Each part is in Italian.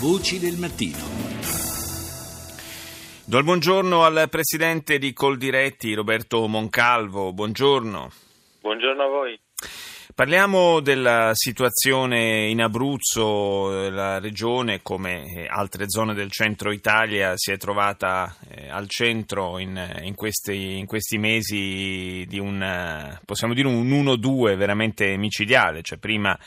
Voci del mattino. Do il buongiorno al presidente di Coldiretti, Roberto Moncalvo. Buongiorno. Buongiorno a voi. Parliamo della situazione in Abruzzo, la regione come altre zone del centro Italia si è trovata eh, al centro in, in, questi, in, questi, mesi di un, possiamo dire un 1-2 veramente micidiale, cioè prima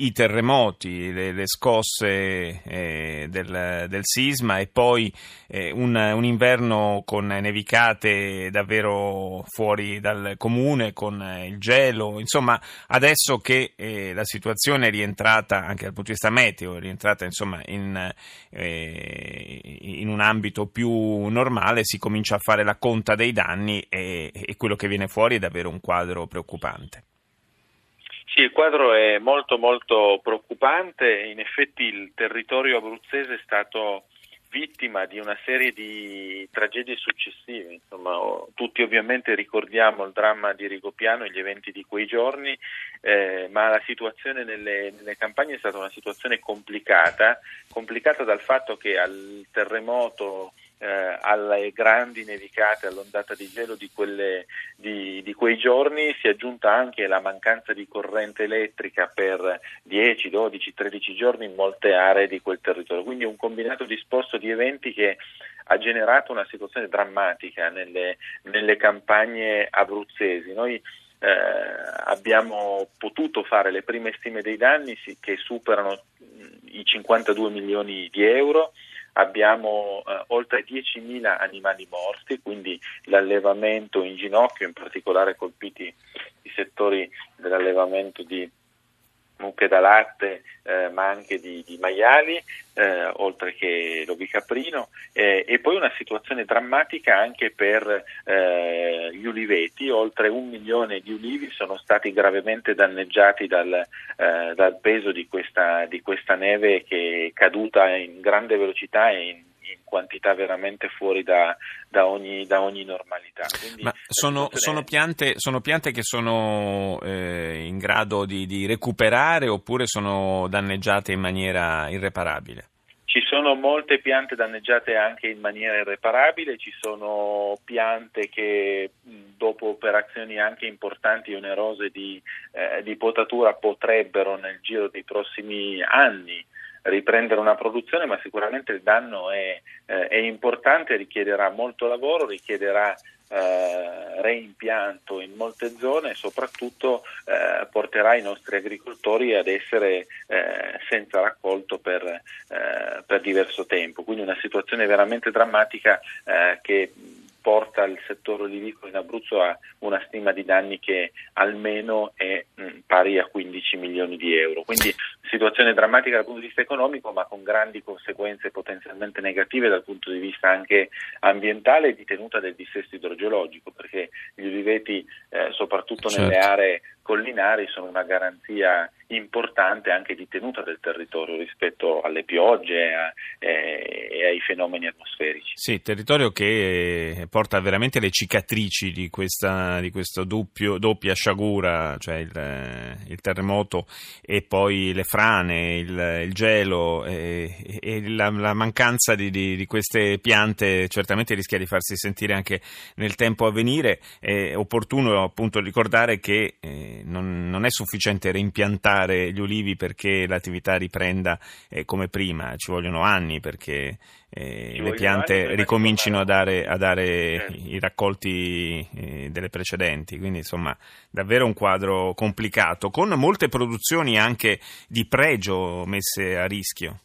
i terremoti, le, le scosse eh, del, del, sisma e poi eh, un, un, inverno con nevicate davvero fuori dal comune, con il gelo. Insomma, adesso che eh, la situazione è rientrata anche dal punto di vista meteo, è rientrata insomma, in, eh, in, un ambito più normale, si comincia a fare la conta dei danni e, e quello che viene fuori è davvero un quadro preoccupante. Sì, il quadro è molto molto preoccupante, in effetti il territorio abruzzese è stato vittima di una serie di tragedie successive, Insomma, tutti ovviamente ricordiamo il dramma di Rigopiano e gli eventi di quei giorni, eh, ma la situazione nelle, nelle, campagne è stata una situazione complicata, complicata dal fatto che al terremoto eh, alle grandi nevicate, all'ondata di gelo di, quelle, di, di, quei giorni si è aggiunta anche la mancanza di corrente elettrica per 10, 12, 13 giorni in molte aree di quel territorio. Quindi un combinato disposto di eventi che ha generato una situazione drammatica nelle, nelle campagne abruzzesi. Noi eh, abbiamo potuto fare le prime stime dei danni che superano i 52 milioni di euro abbiamo eh, oltre 10.000 animali morti, quindi l'allevamento in ginocchio, in particolare colpiti i settori dell'allevamento di mucche da latte, eh, ma anche di, di maiali, eh, oltre che l'ovicaprino, eh, e poi una situazione drammatica anche per eh, gli uliveti, oltre un milione di ulivi sono stati gravemente danneggiati dal, eh, dal peso di questa, di questa, neve che è caduta in grande velocità e in quantità veramente fuori da, da, ogni, da ogni, normalità. Quindi, Ma sono, sono, piante, sono, piante, che sono eh, in grado di, di recuperare oppure sono danneggiate in maniera irreparabile? Ci sono molte piante danneggiate anche in maniera irreparabile, ci sono piante che dopo operazioni anche importanti e onerose di, eh, di potatura potrebbero nel giro dei prossimi anni riprendere una produzione, ma sicuramente il danno è, eh, è importante, richiederà molto lavoro, richiederà eh, reimpianto in molte zone e soprattutto eh, porterà i nostri agricoltori ad essere eh, senza raccolto per, eh, per, diverso tempo. Quindi una situazione veramente drammatica eh, che porta il settore olivicolo in Abruzzo a una stima di danni che almeno è mh, pari a 15 milioni di euro. Quindi situazione drammatica dal punto di vista economico, ma con grandi conseguenze potenzialmente negative dal punto di vista anche ambientale e di tenuta del dissesto idrogeologico, perché gli uliveti, eh, soprattutto certo. nelle aree collinari, sono una garanzia importante anche di tenuta del territorio rispetto alle piogge e ai fenomeni atmosferici. Sì, territorio che porta veramente le cicatrici di questa di doppio, doppia sciagura, cioè il, il, terremoto e poi le frane, il, il gelo e, e la, la, mancanza di, di, di, queste piante certamente rischia di farsi sentire anche nel tempo a venire. È opportuno appunto ricordare che eh, non, non è sufficiente reimpiantare piantare gli ulivi perché l'attività riprenda eh, come prima, ci vogliono anni perché eh, le piante ricomincino a dare, a dare certo. i raccolti eh, delle precedenti, quindi insomma davvero un quadro complicato, con molte produzioni anche di pregio messe a rischio.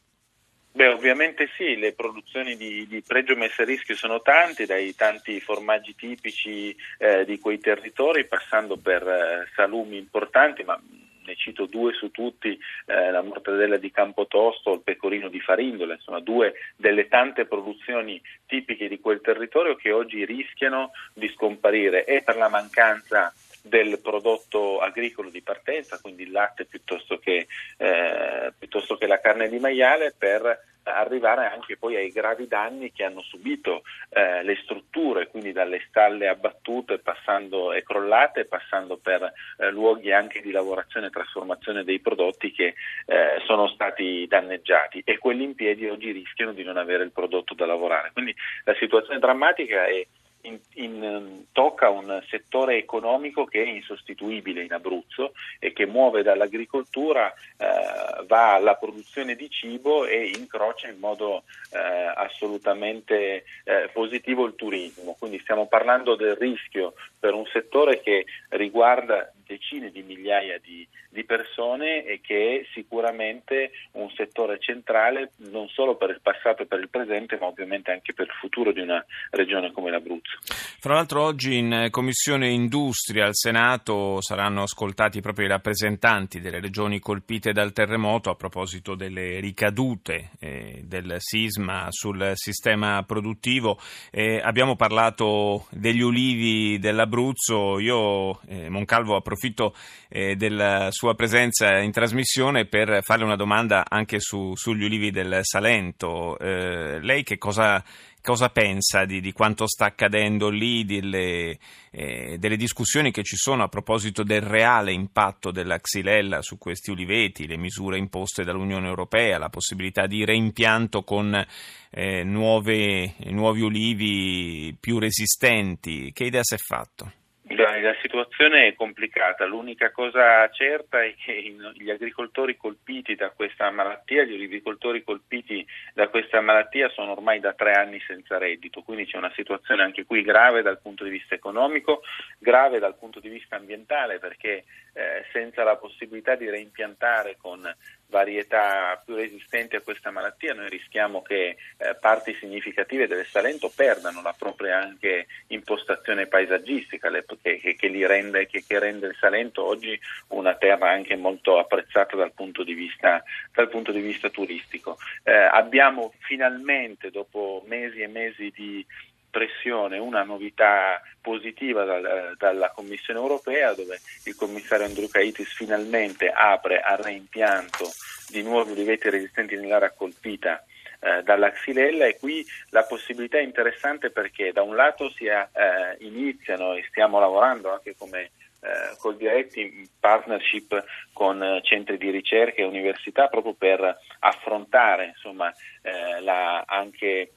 Beh, ovviamente sì, le produzioni di, di, pregio messe a rischio sono tante, dai tanti formaggi tipici eh, di quei territori, passando per eh, salumi importanti, ma ne cito due su tutti, eh, la mortadella di Campotosto, il pecorino di Farindola, insomma due delle tante produzioni tipiche di quel territorio che oggi rischiano di scomparire. E per la mancanza del prodotto agricolo di partenza, quindi il latte piuttosto che, eh, piuttosto che la carne di maiale, per arrivare anche poi ai gravi danni che hanno subito eh, le strutture, quindi dalle stalle abbattute passando e crollate, passando per eh, luoghi anche di lavorazione e trasformazione dei prodotti che eh, sono stati danneggiati e quelli in piedi oggi rischiano di non avere il prodotto da lavorare. Quindi la situazione drammatica è in, in, ehm, tocca un settore economico che è insostituibile in Abruzzo e che muove dall'agricoltura, eh, va alla produzione di cibo e incrocia in modo eh, assolutamente eh, positivo il turismo. Quindi stiamo parlando del rischio per un settore che riguarda decine di migliaia di, di, persone e che è sicuramente un settore centrale non solo per il passato e per il presente, ma ovviamente anche per il futuro di una regione come l'Abruzzo. Fra l'altro oggi in Commissione Industria al Senato saranno ascoltati proprio i rappresentanti delle regioni colpite dal terremoto a proposito delle ricadute eh, del sisma sul sistema produttivo. Eh, abbiamo parlato degli ulivi dell'Abruzzo, io eh, Moncalvo approfitto approfitto eh, della sua presenza in trasmissione per farle una domanda anche su, sugli ulivi del Salento. Eh, lei che cosa, cosa pensa di, di, quanto sta accadendo lì, delle, eh, delle, discussioni che ci sono a proposito del reale impatto della xylella su questi uliveti, le misure imposte dall'Unione Europea, la possibilità di reimpianto con eh, nuove, nuovi ulivi più resistenti? Che idea si è fatto? La situazione è complicata, l'unica cosa certa è che gli agricoltori colpiti da questa malattia, gli agricoltori colpiti da questa malattia sono ormai da tre anni senza reddito, quindi c'è una situazione anche qui grave dal punto di vista economico, grave dal punto di vista ambientale perché eh, senza la possibilità di reimpiantare con varietà più resistenti a questa malattia, noi rischiamo che eh, parti significative del Salento perdano la propria anche impostazione paesaggistica le, che, che, rende, che, che, rende, il Salento oggi una terra anche molto apprezzata dal punto di vista, punto di vista turistico. Eh, abbiamo finalmente, dopo mesi e mesi di pressione, una novità positiva dal, dalla Commissione europea dove il commissario Andrukaitis finalmente apre al reimpianto di nuovi uliveti resistenti nell'area colpita eh, dalla xylella. E qui la possibilità è interessante perché da un lato si eh, iniziano e stiamo lavorando anche come eh, col diretti in partnership con eh, centri di ricerca e università proprio per affrontare insomma, eh, la, anche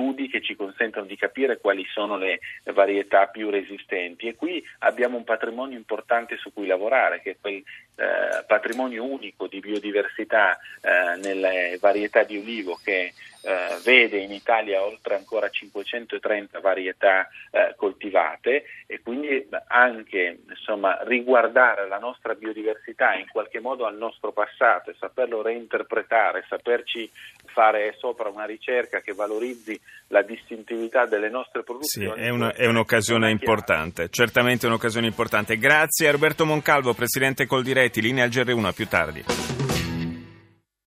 studi che ci consentono di capire quali sono le varietà più resistenti. E qui abbiamo un patrimonio importante su cui lavorare che è quel eh, patrimonio unico di biodiversità eh, nelle varietà di ulivo che eh, vede in Italia oltre ancora 530 varietà eh, coltivate e quindi anche insomma, riguardare la nostra biodiversità in qualche modo al nostro passato e saperlo reinterpretare, saperci fare sopra una ricerca che valorizzi la distintività delle nostre produzioni. Sì, è, una, è un'occasione importante, certamente un'occasione importante. Grazie a Roberto Moncalvo, Presidente Coldiretti, linea al GR1 più tardi.